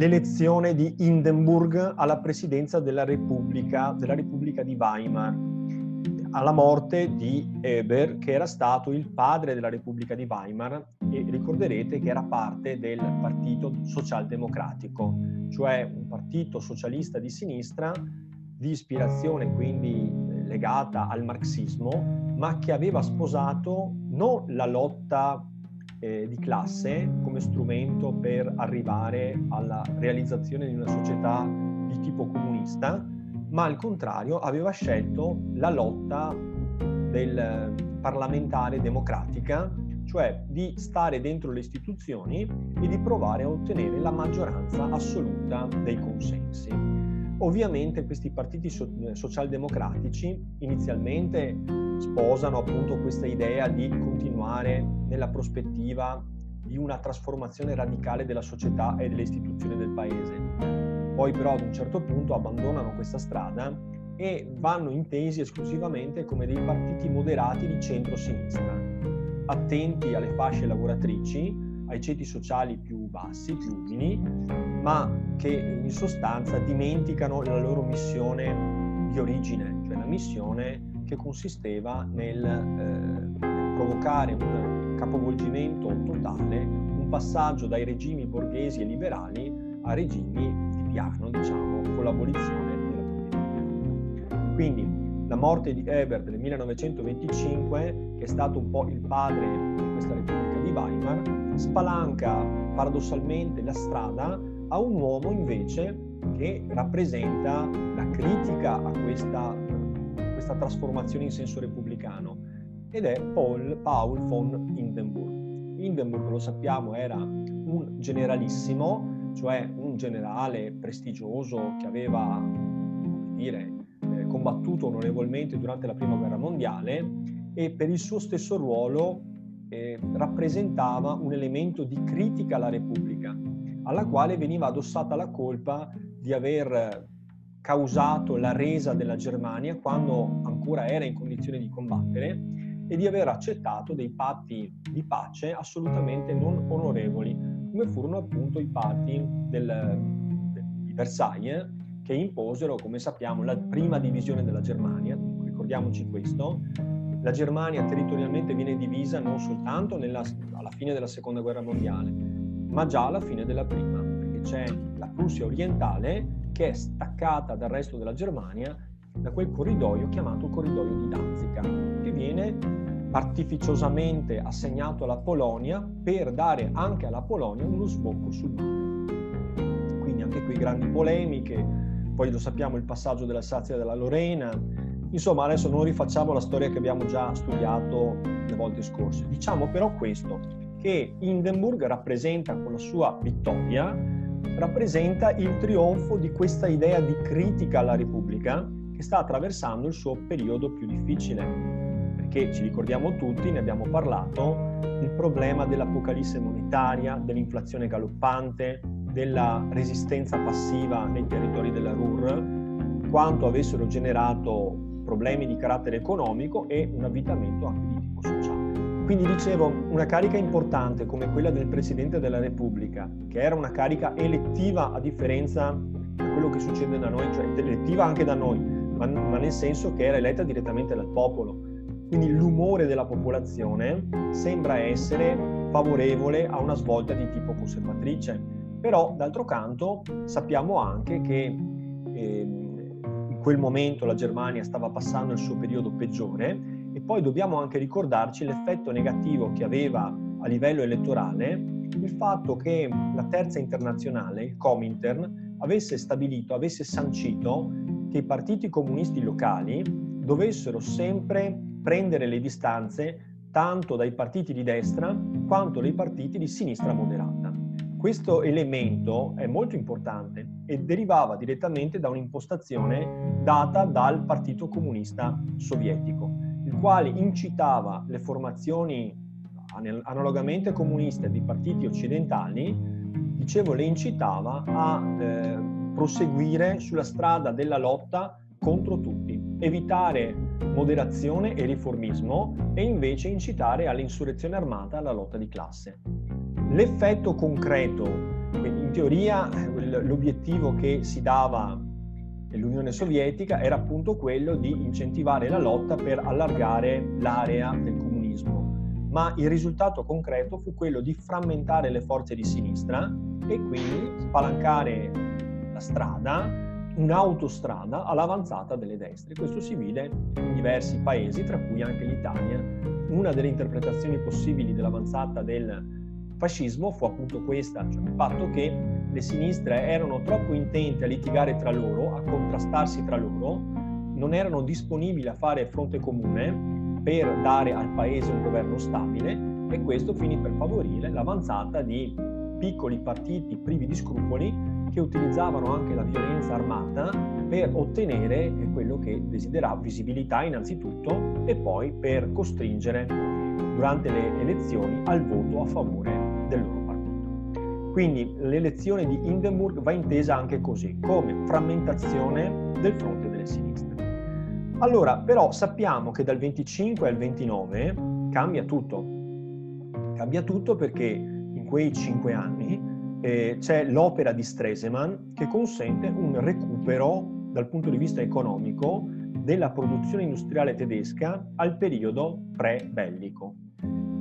l'elezione di Hindenburg alla presidenza della Repubblica, della Repubblica di Weimar, alla morte di Eber, che era stato il padre della Repubblica di Weimar e ricorderete che era parte del Partito Socialdemocratico, cioè un partito socialista di sinistra di ispirazione quindi legata al marxismo, ma che aveva sposato non la lotta eh, di classe come strumento per arrivare alla realizzazione di una società di tipo comunista, ma al contrario aveva scelto la lotta del parlamentare democratica, cioè di stare dentro le istituzioni e di provare a ottenere la maggioranza assoluta dei consensi. Ovviamente questi partiti socialdemocratici inizialmente sposano appunto questa idea di continuare nella prospettiva di una trasformazione radicale della società e delle istituzioni del paese. Poi però ad un certo punto abbandonano questa strada e vanno intesi esclusivamente come dei partiti moderati di centro-sinistra, attenti alle fasce lavoratrici, ai ceti sociali più bassi, più umili, ma che in sostanza dimenticano la loro missione di origine, cioè la missione che consisteva nel eh, provocare un capovolgimento totale, un passaggio dai regimi borghesi e liberali a regimi di piano, diciamo, con l'abolizione della proprietà. Quindi la morte di Ebert nel 1925, che è stato un po' il padre di questa Repubblica di Weimar, spalanca paradossalmente la strada a un uomo invece che rappresenta la critica a questa, questa trasformazione in senso repubblicano ed è Paul, Paul von Hindenburg. Hindenburg, lo sappiamo, era un generalissimo, cioè un generale prestigioso che aveva, dire, eh, combattuto onorevolmente durante la Prima Guerra Mondiale e per il suo stesso ruolo eh, rappresentava un elemento di critica alla Repubblica, alla quale veniva addossata la colpa di aver causato la resa della Germania quando ancora era in condizione di combattere e di aver accettato dei patti di pace assolutamente non onorevoli, come furono appunto i patti del, di Versailles che imposero, come sappiamo, la prima divisione della Germania, ricordiamoci questo, la Germania territorialmente viene divisa non soltanto nella, alla fine della seconda guerra mondiale, ma già alla fine della prima, perché c'è la Prussia orientale che è staccata dal resto della Germania da quel corridoio chiamato corridoio di Danzica, che viene artificiosamente assegnato alla Polonia per dare anche alla Polonia uno sbocco sul mare. Quindi anche qui grandi polemiche, poi lo sappiamo il passaggio dell'Alsazia e della Lorena, insomma adesso non rifacciamo la storia che abbiamo già studiato le volte scorse. Diciamo però questo, che Hindenburg rappresenta con la sua vittoria, rappresenta il trionfo di questa idea di critica alla Repubblica che sta attraversando il suo periodo più difficile. Perché ci ricordiamo tutti, ne abbiamo parlato, il problema dell'apocalisse monetaria, dell'inflazione galoppante, della resistenza passiva nei territori della RUR, quanto avessero generato problemi di carattere economico e un avvitamento anche di. Quindi dicevo, una carica importante come quella del Presidente della Repubblica, che era una carica elettiva a differenza di quello che succede da noi, cioè elettiva anche da noi, ma, ma nel senso che era eletta direttamente dal popolo. Quindi l'umore della popolazione sembra essere favorevole a una svolta di tipo conservatrice. Però, d'altro canto, sappiamo anche che eh, in quel momento la Germania stava passando il suo periodo peggiore e poi dobbiamo anche ricordarci l'effetto negativo che aveva a livello elettorale il fatto che la terza internazionale, il Comintern, avesse stabilito, avesse sancito che i partiti comunisti locali dovessero sempre prendere le distanze tanto dai partiti di destra quanto dai partiti di sinistra moderata. Questo elemento è molto importante e derivava direttamente da un'impostazione data dal Partito Comunista Sovietico quale incitava le formazioni analogamente comuniste di partiti occidentali, dicevo, le incitava a eh, proseguire sulla strada della lotta contro tutti, evitare moderazione e riformismo e invece incitare all'insurrezione armata alla lotta di classe. L'effetto concreto in in teoria l'obiettivo che si dava l'Unione Sovietica era appunto quello di incentivare la lotta per allargare l'area del comunismo, ma il risultato concreto fu quello di frammentare le forze di sinistra e quindi spalancare la strada, un'autostrada all'avanzata delle destre. Questo si vide in diversi paesi, tra cui anche l'Italia. Una delle interpretazioni possibili dell'avanzata del fascismo fu appunto questa, cioè il fatto che le sinistre erano troppo intente a litigare tra loro, a contrastarsi tra loro, non erano disponibili a fare fronte comune per dare al paese un governo stabile e questo finì per favorire l'avanzata di piccoli partiti privi di scrupoli che utilizzavano anche la violenza armata per ottenere quello che desiderava, visibilità innanzitutto e poi per costringere durante le elezioni al voto a favore del loro. Quindi l'elezione di Hindenburg va intesa anche così, come frammentazione del fronte delle sinistre. Allora, però sappiamo che dal 25 al 29 cambia tutto. Cambia tutto perché in quei cinque anni eh, c'è l'opera di Stresemann che consente un recupero dal punto di vista economico della produzione industriale tedesca al periodo pre-bellico.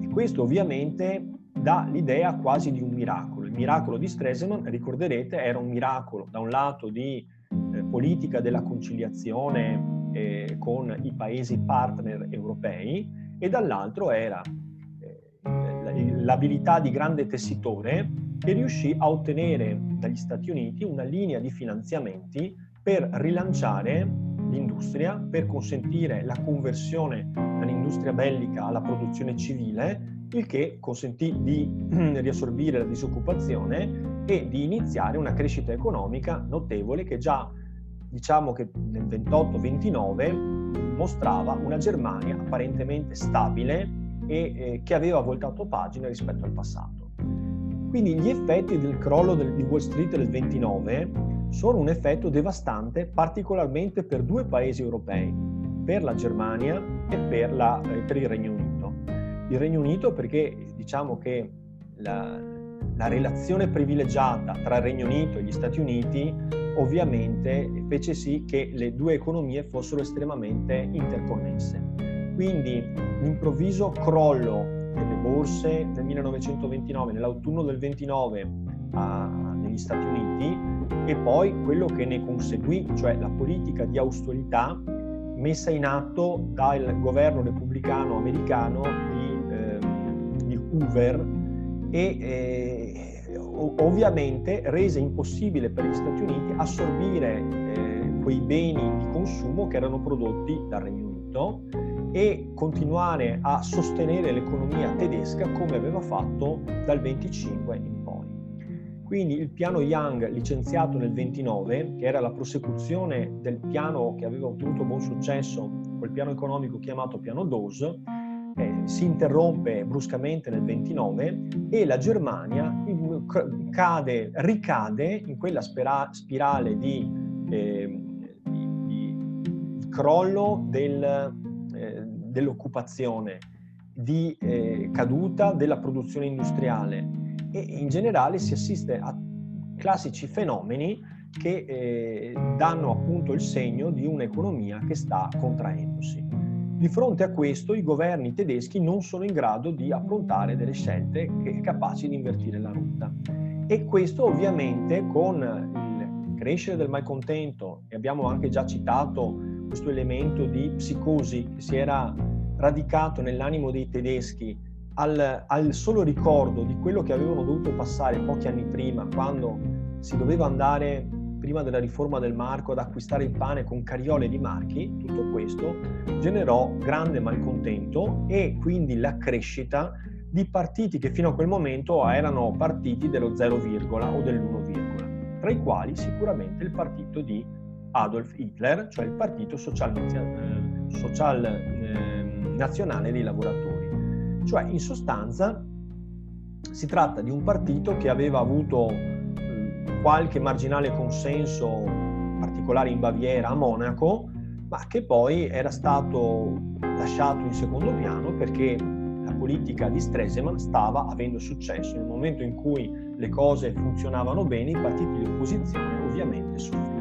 E questo ovviamente dà l'idea quasi di un miracolo. Il miracolo di Stresemann, ricorderete, era un miracolo da un lato di eh, politica della conciliazione eh, con i paesi partner europei e dall'altro era eh, l'abilità di grande tessitore che riuscì a ottenere dagli Stati Uniti una linea di finanziamenti per rilanciare l'industria, per consentire la conversione dall'industria bellica alla produzione civile il che consentì di riassorbire la disoccupazione e di iniziare una crescita economica notevole che già diciamo che nel 28-29 mostrava una Germania apparentemente stabile e eh, che aveva voltato pagina rispetto al passato. Quindi gli effetti del crollo del, di Wall Street del 29 sono un effetto devastante particolarmente per due paesi europei, per la Germania e per, la, eh, per il Regno Unito il Regno Unito perché diciamo che la, la relazione privilegiata tra il Regno Unito e gli Stati Uniti ovviamente fece sì che le due economie fossero estremamente interconnesse. Quindi l'improvviso crollo delle borse nel 1929, nell'autunno del 29 a, negli Stati Uniti e poi quello che ne conseguì, cioè la politica di austerità messa in atto dal governo repubblicano americano di Hoover e eh, ovviamente rese impossibile per gli Stati Uniti assorbire eh, quei beni di consumo che erano prodotti dal Regno Unito e continuare a sostenere l'economia tedesca come aveva fatto dal 25 in. Quindi il piano Young licenziato nel 29, che era la prosecuzione del piano che aveva ottenuto buon successo, quel piano economico chiamato piano Dose, eh, si interrompe bruscamente nel 29 e la Germania cade, ricade in quella spira- spirale di, eh, di, di, crollo del, eh, dell'occupazione, di eh, caduta della produzione industriale e in generale si assiste a classici fenomeni che eh, danno appunto il segno di un'economia che sta contraendosi. Di fronte a questo i governi tedeschi non sono in grado di affrontare delle scelte capaci di invertire la rotta. E questo ovviamente con il crescere del malcontento, e abbiamo anche già citato questo elemento di psicosi che si era radicato nell'animo dei tedeschi al, al, solo ricordo di quello che avevano dovuto passare pochi anni prima, quando si doveva andare prima della riforma del marco ad acquistare il pane con cariole di marchi, tutto questo generò grande malcontento e quindi la crescita di partiti che fino a quel momento erano partiti dello 0, o dell'1, tra i quali sicuramente il partito di Adolf Hitler, cioè il partito social, eh, social eh, nazionale dei lavoratori. Cioè in sostanza si tratta di un partito che aveva avuto qualche marginale consenso, in particolare in Baviera, a Monaco, ma che poi era stato lasciato in secondo piano perché la politica di Stresemann stava avendo successo. Nel momento in cui le cose funzionavano bene, i partiti di opposizione ovviamente soffrivano.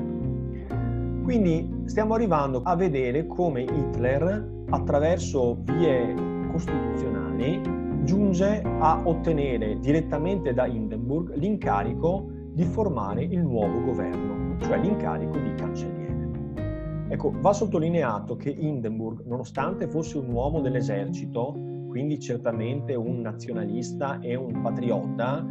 Quindi stiamo arrivando a vedere come Hitler, attraverso vie costituzionali, giunge a ottenere direttamente da Hindenburg l'incarico di formare il nuovo governo, cioè l'incarico di cancelliere. Ecco, va sottolineato che Hindenburg, nonostante fosse un uomo dell'esercito, quindi certamente un nazionalista e un patriota,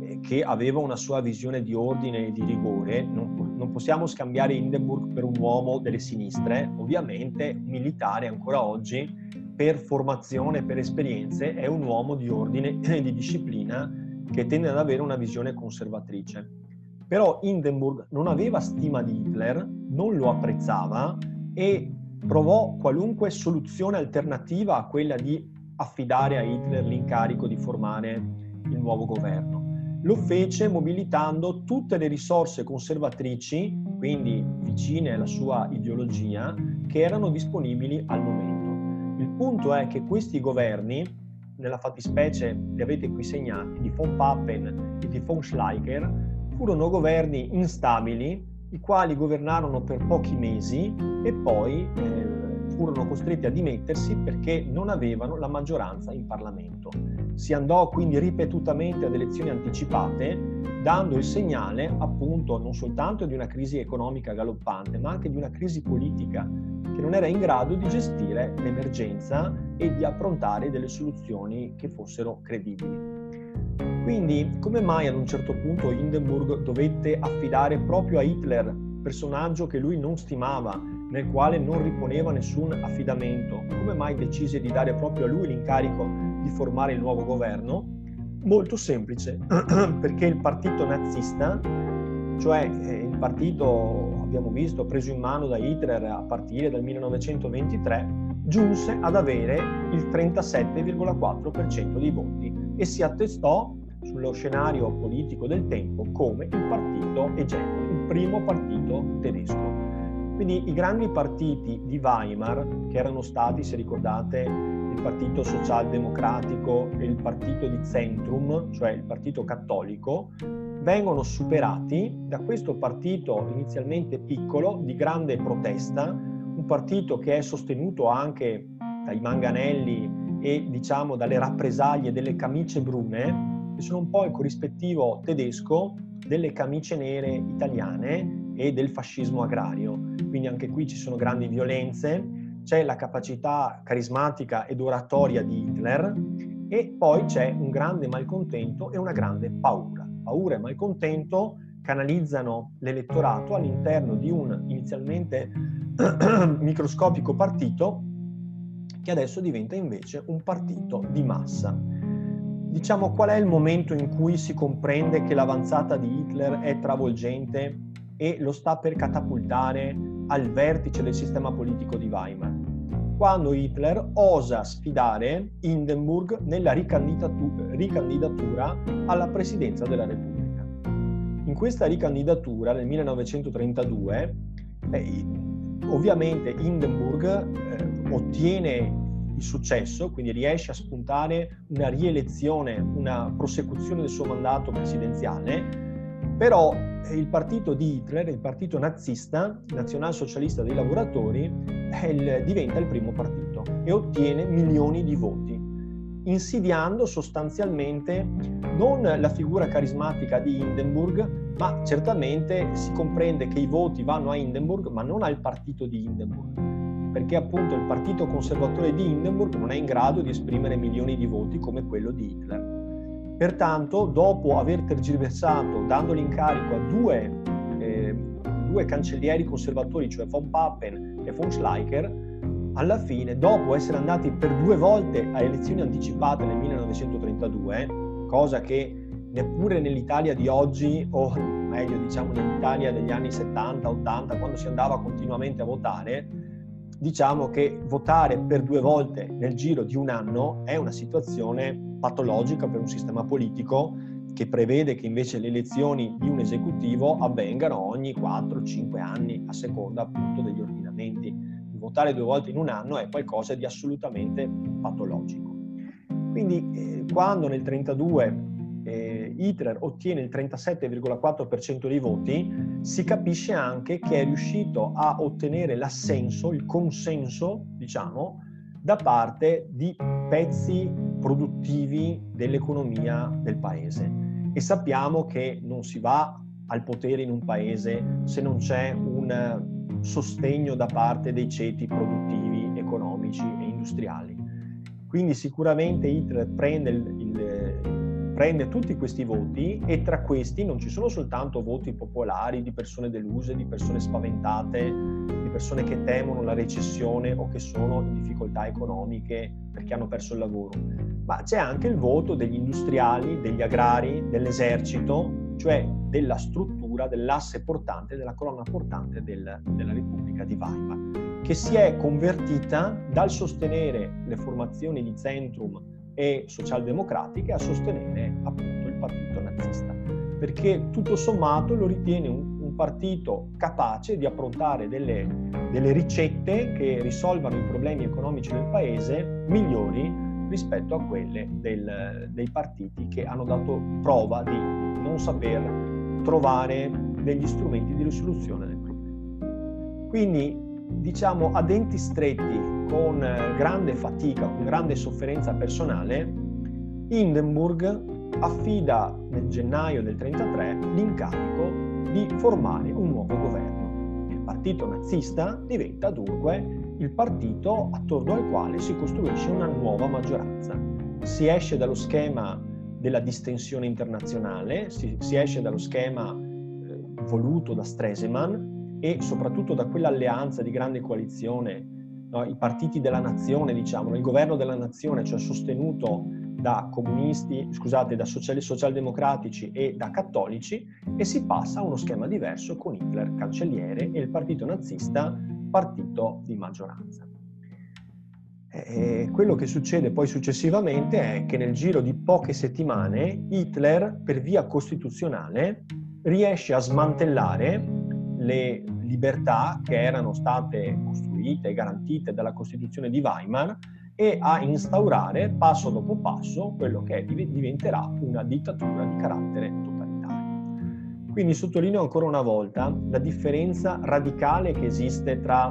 eh, che aveva una sua visione di ordine e di rigore, non, non possiamo scambiare Hindenburg per un uomo delle sinistre, ovviamente militare ancora oggi, per formazione, per esperienze, è un uomo di ordine e di disciplina che tende ad avere una visione conservatrice. Però Hindenburg non aveva stima di Hitler, non lo apprezzava e provò qualunque soluzione alternativa a quella di affidare a Hitler l'incarico di formare il nuovo governo. Lo fece mobilitando tutte le risorse conservatrici, quindi vicine alla sua ideologia, che erano disponibili al momento. Punto è che questi governi, nella fattispecie li avete qui segnati, di von Papen e di von Schleicher, furono governi instabili, i quali governarono per pochi mesi e poi eh, furono costretti a dimettersi perché non avevano la maggioranza in Parlamento. Si andò quindi ripetutamente ad elezioni anticipate, dando il segnale appunto non soltanto di una crisi economica galoppante, ma anche di una crisi politica che non era in grado di gestire l'emergenza e di approntare delle soluzioni che fossero credibili. Quindi come mai ad un certo punto Hindenburg dovette affidare proprio a Hitler, personaggio che lui non stimava, nel quale non riponeva nessun affidamento? Come mai decise di dare proprio a lui l'incarico di formare il nuovo governo? Molto semplice, perché il partito nazista, cioè eh, il partito, abbiamo visto, preso in mano da Hitler a partire dal 1923, giunse ad avere il 37,4% dei voti e si attestò sullo scenario politico del tempo come il partito egemone, il primo partito tedesco. Quindi i grandi partiti di Weimar, che erano stati, se ricordate, il partito socialdemocratico e il partito di Zentrum, cioè il partito cattolico, vengono superati da questo partito inizialmente piccolo, di grande protesta, un partito che è sostenuto anche dai manganelli e diciamo dalle rappresaglie delle camicie brune, che sono un po' il corrispettivo tedesco delle camicie nere italiane e del fascismo agrario. Quindi anche qui ci sono grandi violenze, c'è la capacità carismatica ed oratoria di Hitler e poi c'è un grande malcontento e una grande paura. Paura e malcontento canalizzano l'elettorato all'interno di un inizialmente microscopico partito che adesso diventa invece un partito di massa diciamo qual è il momento in cui si comprende che l'avanzata di Hitler è travolgente e lo sta per catapultare al vertice del sistema politico di Weimar? Quando Hitler osa sfidare Hindenburg nella ricandidatura, ricandidatura alla presidenza della Repubblica. In questa ricandidatura nel 1932 eh, ovviamente Hindenburg eh, ottiene il successo, quindi riesce a spuntare una rielezione, una prosecuzione del suo mandato presidenziale, però eh, il partito di Hitler, il partito nazista, nazionalsocialista dei lavoratori, il, diventa il primo partito e ottiene milioni di voti, insidiando sostanzialmente non la figura carismatica di Hindenburg, ma certamente si comprende che i voti vanno a Hindenburg, ma non al partito di Hindenburg perché appunto il partito conservatore di Hindenburg non è in grado di esprimere milioni di voti come quello di Hitler. Pertanto, dopo aver tergiversato, dando l'incarico a due, eh, due cancellieri conservatori, cioè von Papen e von Schleicher, alla fine, dopo essere andati per due volte a elezioni anticipate nel 1932, cosa che neppure nell'Italia di oggi, o meglio diciamo nell'Italia degli anni 70-80, quando si andava continuamente a votare, diciamo che votare per due volte nel giro di un anno è una situazione patologica per un sistema politico che prevede che invece le elezioni di un esecutivo avvengano ogni 4-5 anni a seconda appunto degli ordinamenti. Votare due volte in un anno è qualcosa di assolutamente patologico. Quindi eh, quando nel 1932 eh, Hitler ottiene il 37,4% dei voti, si capisce anche che è riuscito a ottenere l'assenso, il consenso, diciamo, da parte di pezzi produttivi dell'economia del paese. E sappiamo che non si va al potere in un paese se non c'è un sostegno da parte dei ceti produttivi, economici e industriali. Quindi sicuramente Hitler prende il, prende tutti questi voti e tra questi non ci sono soltanto voti popolari di persone deluse, di persone spaventate, di persone che temono la recessione o che sono in difficoltà economiche perché hanno perso il lavoro, ma c'è anche il voto degli industriali, degli agrari, dell'esercito, cioè della struttura, dell'asse portante, della colonna portante del, della Repubblica di Weimar, che si è convertita dal sostenere le formazioni di Zentrum e socialdemocratiche a sostenere appunto il partito nazista, perché tutto sommato lo ritiene un, un partito capace di approntare delle, delle ricette che risolvano i problemi economici del paese migliori rispetto a quelle del, dei partiti che hanno dato prova di non saper trovare degli strumenti di risoluzione del problema. Quindi, diciamo, a denti stretti con grande fatica, con grande sofferenza personale, Hindenburg affida nel gennaio del 1933 l'incarico di formare un nuovo governo. Partito nazista diventa dunque il partito attorno al quale si costruisce una nuova maggioranza. Si esce dallo schema della distensione internazionale, si, si esce dallo schema eh, voluto da Stresemann e soprattutto da quell'alleanza di grande coalizione no, i partiti della nazione, diciamo, il governo della nazione, cioè sostenuto da comunisti, scusate, da social, socialdemocratici e da cattolici, e si passa a uno schema diverso con Hitler cancelliere e il partito nazista partito di maggioranza. E quello che succede poi successivamente è che nel giro di poche settimane Hitler, per via costituzionale, riesce a smantellare le libertà che erano state costruite e garantite dalla Costituzione di Weimar e a instaurare passo dopo passo quello che diventerà una dittatura di carattere totalitario. Quindi sottolineo ancora una volta la differenza radicale che esiste tra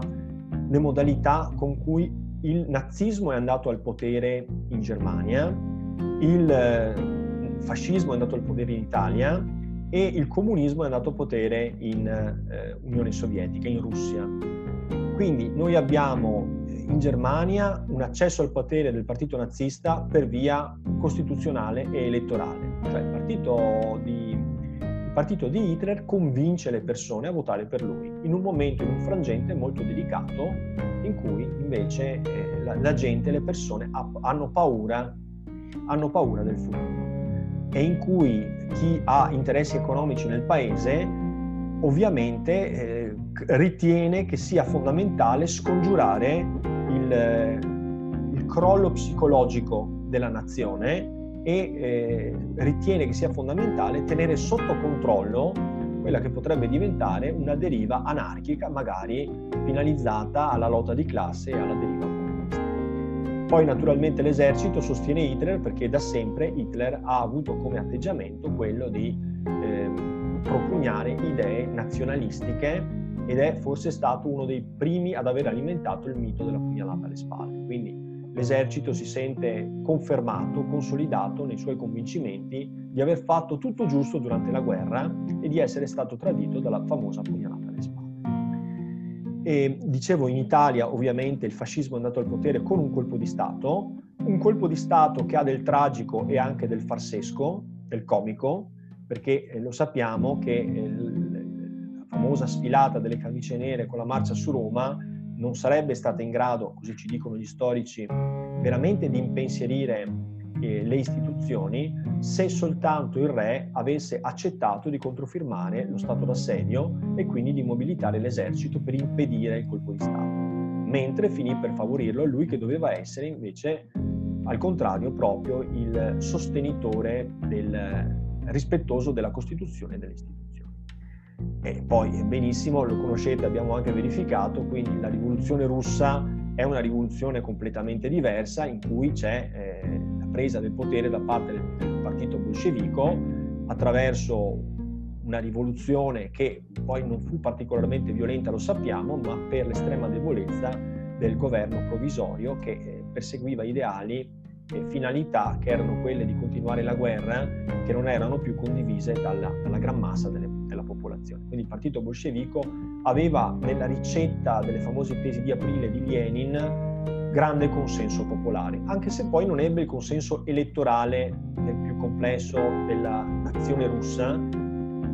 le modalità con cui il nazismo è andato al potere in Germania, il eh, fascismo è andato al potere in Italia e il comunismo è andato a potere in eh, Unione Sovietica, in Russia. Quindi noi abbiamo in Germania un accesso al potere del partito nazista per via costituzionale e elettorale, cioè il partito di, il partito di Hitler convince le persone a votare per lui in un momento, in un frangente molto delicato in cui invece eh, la, la, gente, le persone ha, hanno paura, hanno paura del futuro e in cui chi ha interessi economici nel paese ovviamente eh, ritiene che sia fondamentale scongiurare il, eh, il crollo psicologico della nazione e eh, ritiene che sia fondamentale tenere sotto controllo quella che potrebbe diventare una deriva anarchica, magari finalizzata alla lotta di classe e alla deriva poi naturalmente l'esercito sostiene Hitler perché da sempre Hitler ha avuto come atteggiamento quello di eh, propugnare idee nazionalistiche ed è forse stato uno dei primi ad aver alimentato il mito della pugnalata alle spalle. Quindi l'esercito si sente confermato, consolidato nei suoi convincimenti di aver fatto tutto giusto durante la guerra e di essere stato tradito dalla famosa pugnalata alle spalle. E dicevo, in Italia ovviamente il fascismo è andato al potere con un colpo di Stato, un colpo di Stato che ha del tragico e anche del farsesco, del comico, perché eh, lo sappiamo che eh, famosa sfilata delle camicie nere con la marcia su Roma non sarebbe stata in grado, così ci dicono gli storici, veramente di impensierire eh, le istituzioni se soltanto il re avesse accettato di controfirmare lo stato d'assedio e quindi di mobilitare l'esercito per impedire il colpo di Stato, mentre finì per favorirlo lui che doveva essere invece al contrario proprio il sostenitore del rispettoso della Costituzione e delle istituzioni. E poi benissimo, lo conoscete, abbiamo anche verificato, quindi la rivoluzione russa è una rivoluzione completamente diversa in cui c'è eh, la presa del potere da parte del, partito bolscevico attraverso una rivoluzione che poi non fu particolarmente violenta, lo sappiamo, ma per l'estrema debolezza del governo provvisorio che eh, perseguiva ideali e finalità che erano quelle di continuare la guerra, che non erano più condivise dalla, dalla gran massa delle, della popolazione. Quindi il partito bolscevico aveva nella ricetta delle famose tesi di aprile di Lenin grande consenso popolare, anche se poi non ebbe il consenso elettorale nel più complesso della nazione russa,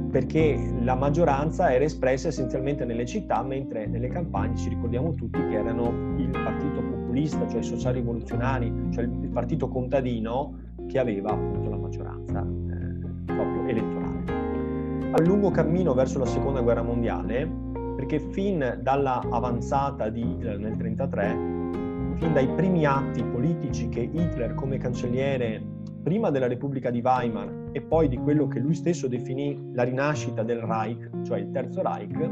perché la maggioranza era espressa essenzialmente nelle città, mentre nelle campagne ci ricordiamo tutti che erano il partito populista, cioè i sociali rivoluzionari, cioè il partito contadino che aveva appunto la maggioranza eh, proprio elettorale. Al lungo cammino verso la seconda guerra mondiale, perché fin dalla avanzata di Hitler nel 1933, fin dai primi atti politici che Hitler come cancelliere prima della Repubblica di Weimar e poi di quello che lui stesso definì la rinascita del Reich, cioè il Terzo Reich,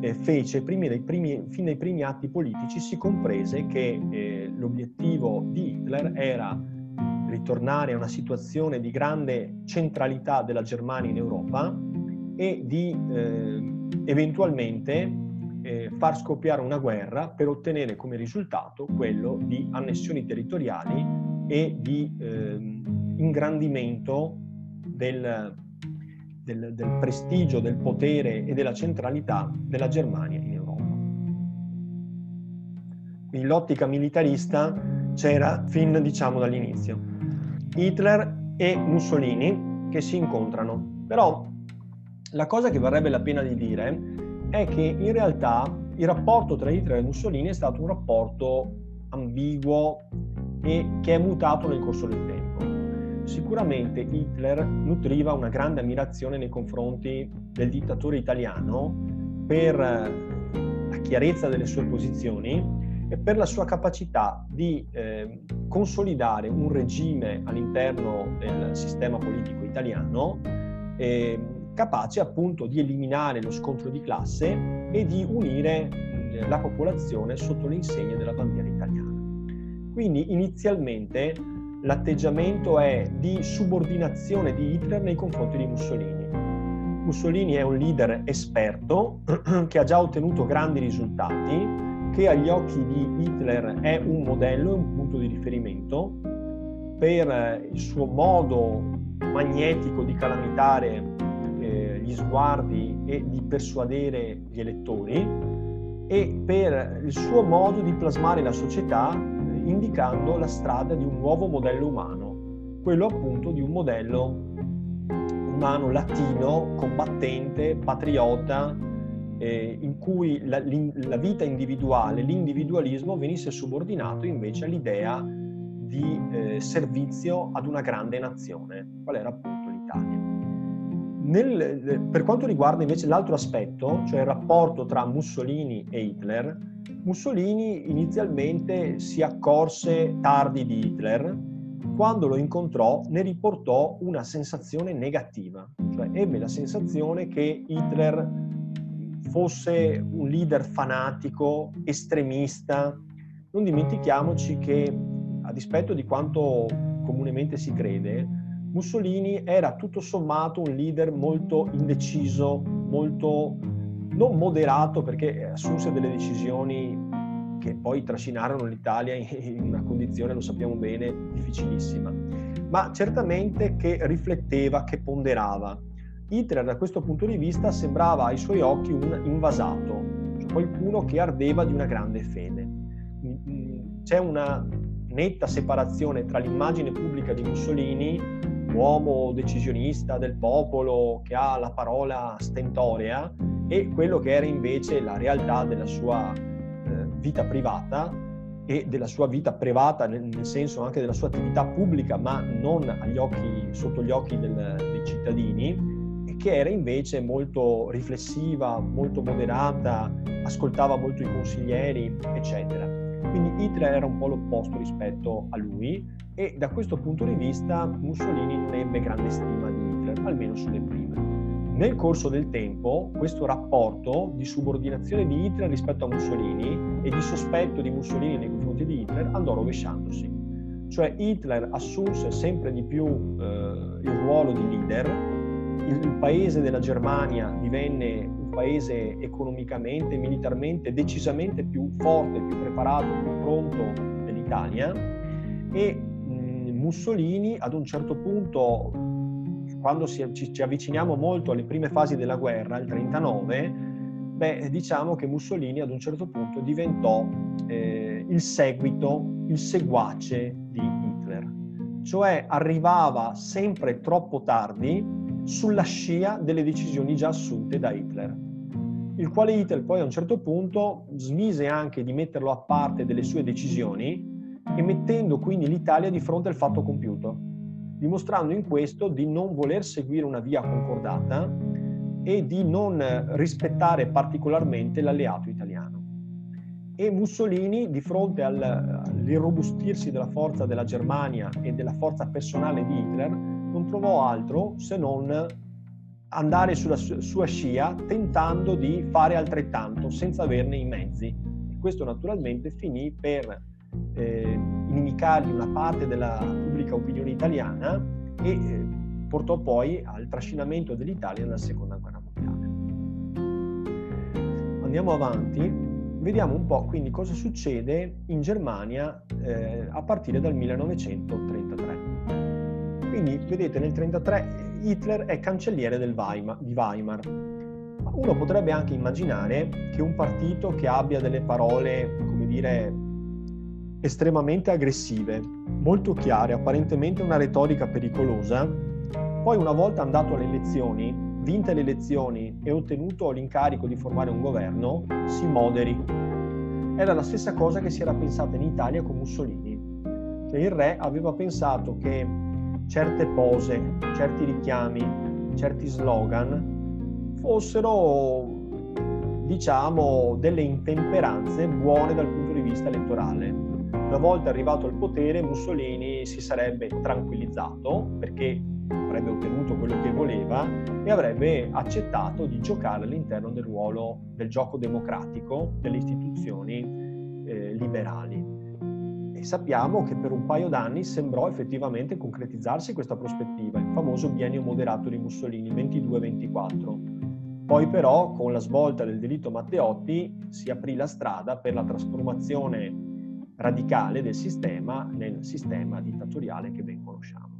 eh, fece dai primi, fin dai primi atti politici si comprese che eh, l'obiettivo di Hitler era ritornare a una situazione di grande centralità della Germania in Europa e di eh, eventualmente eh, far scoppiare una guerra per ottenere come risultato quello di annessioni territoriali e di eh, ingrandimento del, del, del prestigio, del potere e della centralità della Germania in Europa. Quindi l'ottica militarista c'era fin diciamo dall'inizio. Hitler e Mussolini che si incontrano. Però la cosa che varrebbe la pena di dire è che in realtà il rapporto tra Hitler e Mussolini è stato un rapporto ambiguo e che è mutato nel corso del tempo. Sicuramente Hitler nutriva una grande ammirazione nei confronti del dittatore italiano per la chiarezza delle sue posizioni e per la sua capacità di eh, consolidare un regime all'interno del sistema politico italiano eh, capace appunto di eliminare lo scontro di classe e di unire la popolazione sotto le insegne della bandiera italiana. Quindi inizialmente l'atteggiamento è di subordinazione di Hitler nei confronti di Mussolini. Mussolini è un leader esperto che ha già ottenuto grandi risultati, che agli occhi di Hitler è un modello e un punto di riferimento per il suo modo magnetico di calamitare eh, gli sguardi e di persuadere gli elettori e per il suo modo di plasmare la società eh, indicando la strada di un nuovo modello umano, quello appunto di un modello umano latino, combattente, patriota, eh, in cui la, la, vita individuale, l'individualismo venisse subordinato invece all'idea di eh, servizio ad una grande nazione, qual era appunto. Nel, per quanto riguarda invece l'altro aspetto, cioè il rapporto tra Mussolini e Hitler, Mussolini inizialmente si accorse tardi di Hitler, quando lo incontrò ne riportò una sensazione negativa, cioè ebbe la sensazione che Hitler fosse un leader fanatico, estremista. Non dimentichiamoci che, a dispetto di quanto comunemente si crede, Mussolini era tutto sommato un leader molto indeciso, molto non moderato perché assunse delle decisioni che poi trascinarono l'Italia in una condizione, lo sappiamo bene, difficilissima, ma certamente che rifletteva, che ponderava. Hitler da questo punto di vista sembrava ai suoi occhi un invasato, cioè qualcuno che ardeva di una grande fede. C'è una netta separazione tra l'immagine pubblica di Mussolini uomo decisionista del popolo che ha la parola stentorea e quello che era invece la realtà della sua eh, vita privata e della sua vita privata nel, nel, senso anche della sua attività pubblica ma non occhi, sotto gli occhi del, dei cittadini che era invece molto riflessiva, molto moderata, ascoltava molto i consiglieri eccetera. Quindi Hitler era un po' l'opposto rispetto a lui e da questo punto di vista Mussolini non ebbe grande stima di Hitler, almeno sulle prime. Nel corso del tempo questo rapporto di subordinazione di Hitler rispetto a Mussolini e di sospetto di Mussolini nei confronti di Hitler andò rovesciandosi. Cioè Hitler assunse sempre di più eh, il ruolo di leader, il, il paese della Germania divenne paese economicamente militarmente decisamente più forte, più preparato, più pronto dell'Italia. E Mussolini ad un certo punto quando si, ci, ci, avviciniamo molto alle prime fasi della guerra, il 39, beh, diciamo che Mussolini ad un certo punto diventò eh, il seguito, il seguace di Hitler, cioè arrivava sempre troppo tardi sulla scia delle decisioni già assunte da Hitler, il quale Hitler poi a un certo punto smise anche di metterlo a parte delle sue decisioni e mettendo quindi l'Italia di fronte al fatto compiuto dimostrando in questo di non voler seguire una via concordata e di non rispettare particolarmente l'alleato italiano. E Mussolini, di fronte all'irrobustirsi della forza della Germania e della forza personale di Hitler, non trovò altro se non andare sulla sua scia tentando di fare altrettanto senza averne i mezzi. E questo naturalmente finì per eh, inimicargli una parte della pubblica opinione italiana e eh, portò poi al trascinamento dell'Italia nella seconda guerra mondiale. Andiamo avanti, vediamo un po' quindi cosa succede in Germania eh, a partire dal 1933. Vedete nel 1933 Hitler è cancelliere Weimar, di Weimar. Ma uno potrebbe anche immaginare che un partito che abbia delle parole, come dire, estremamente aggressive, molto chiare, apparentemente una retorica pericolosa, poi una volta andato alle elezioni, vinte le elezioni e ottenuto l'incarico di formare un governo, si moderi. Era la stessa cosa che si era pensata in Italia con Mussolini. Cioè il re aveva pensato che certe pose, certi richiami, certi slogan fossero, diciamo, delle intemperanze buone dal punto di vista elettorale una volta arrivato al potere Mussolini si sarebbe tranquillizzato perché avrebbe ottenuto quello che voleva e avrebbe accettato di giocare all'interno del ruolo del gioco democratico delle istituzioni eh, liberali. Sappiamo che per un paio d'anni sembrò effettivamente concretizzarsi questa prospettiva, il famoso biennio moderato di Mussolini 22-24. Poi però con la svolta del delitto Matteotti si aprì la strada per la trasformazione radicale del sistema nel sistema dittatoriale che ben conosciamo.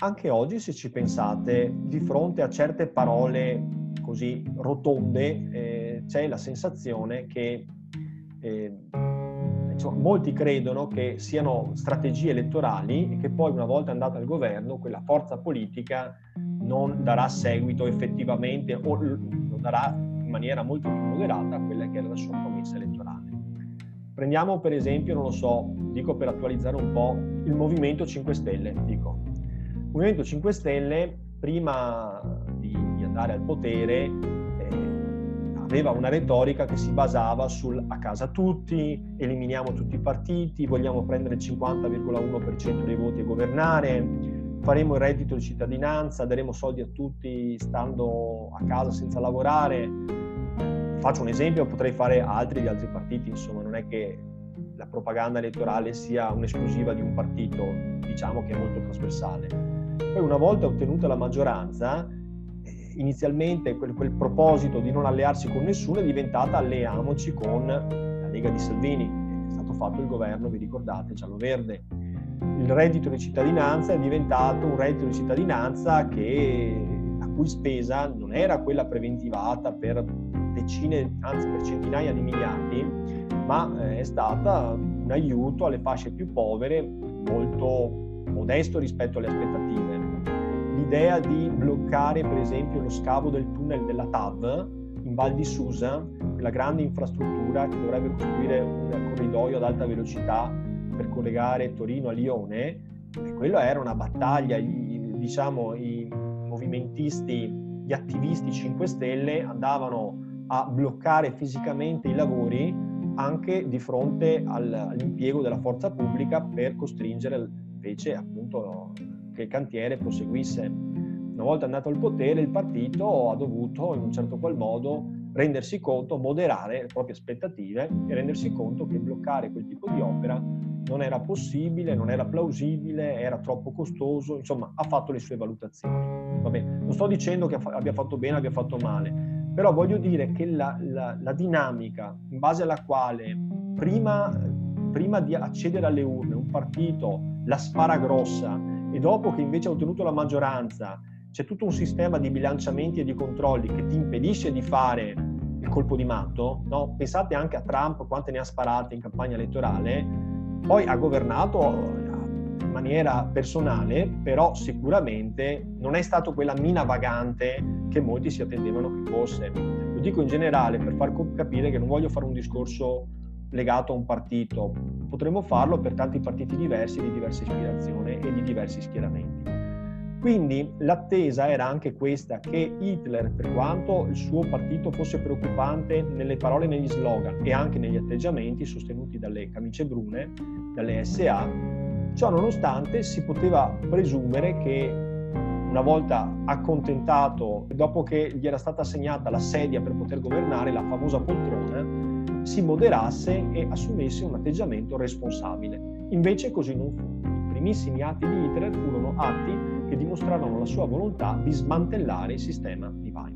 Anche oggi, se ci pensate, di fronte a certe parole così rotonde, eh, c'è la sensazione che eh, insomma, molti credono che siano strategie elettorali e che poi una volta andata al governo quella forza politica non darà seguito effettivamente o lo darà in maniera molto più moderata a quella che era la sua promessa elettorale. Prendiamo per esempio, non lo so, dico per attualizzare un po', il Movimento 5 Stelle, dico. Il Movimento 5 Stelle, prima di, di andare al potere, aveva una retorica che si basava sul a casa tutti, eliminiamo tutti i partiti, vogliamo prendere il 50,1% dei voti e governare, faremo il reddito di cittadinanza, daremo soldi a tutti stando a casa senza lavorare, faccio un esempio, potrei fare altri di altri partiti, insomma, non è che la propaganda elettorale sia un'esclusiva di un partito, diciamo che è molto trasversale. Poi una volta ottenuta la maggioranza, inizialmente quel, quel proposito di non allearsi con nessuno è diventata alleiamoci con la Lega di Salvini, è stato fatto il governo, vi ricordate, giallo-verde. Il reddito di cittadinanza è diventato un reddito di cittadinanza che, a cui spesa non era quella preventivata per decine, anzi per centinaia di miliardi, ma eh, è stata un aiuto alle fasce più povere molto modesto rispetto alle aspettative. L'idea di bloccare per esempio lo scavo del tunnel della TAV in Val di Susa, la grande infrastruttura che dovrebbe costruire un corridoio ad alta velocità per collegare Torino a Lione, e quella era una battaglia, i, diciamo i movimentisti, gli attivisti 5 Stelle andavano a bloccare fisicamente i lavori anche di fronte al, all'impiego della forza pubblica per costringere invece appunto che il cantiere proseguisse. Una volta andato al potere, il partito ha dovuto in un certo qual modo rendersi conto, moderare le proprie aspettative e rendersi conto che bloccare quel tipo di opera non era possibile, non era plausibile, era troppo costoso, insomma ha fatto le sue valutazioni. Vabbè, non sto dicendo che abbia fatto bene, abbia fatto male, però voglio dire che la, la, la dinamica in base alla quale prima, prima di accedere alle urne un partito la spara grossa e dopo che invece ha ottenuto la maggioranza c'è tutto un sistema di bilanciamenti e di controlli che ti impedisce di fare il colpo di matto, no? pensate anche a Trump quante ne ha sparate in campagna elettorale, poi ha governato in maniera personale, però sicuramente non è stato quella mina vagante che molti si attendevano che fosse. Lo dico in generale per far capire che non voglio fare un discorso legato a un partito, potremmo farlo per tanti partiti diversi, di diversa ispirazione e di diversi schieramenti. Quindi l'attesa era anche questa, che Hitler, per quanto il suo partito fosse preoccupante nelle parole negli slogan e anche negli atteggiamenti sostenuti dalle camicie brune, dalle SA, ciò nonostante si poteva presumere che una volta accontentato, dopo che gli era stata assegnata la sedia per poter governare, la famosa poltrona, si moderasse e assumesse un atteggiamento responsabile. Invece così non fu. I primissimi atti di Hitler furono atti che dimostrarono la sua volontà di smantellare il sistema di Weimar.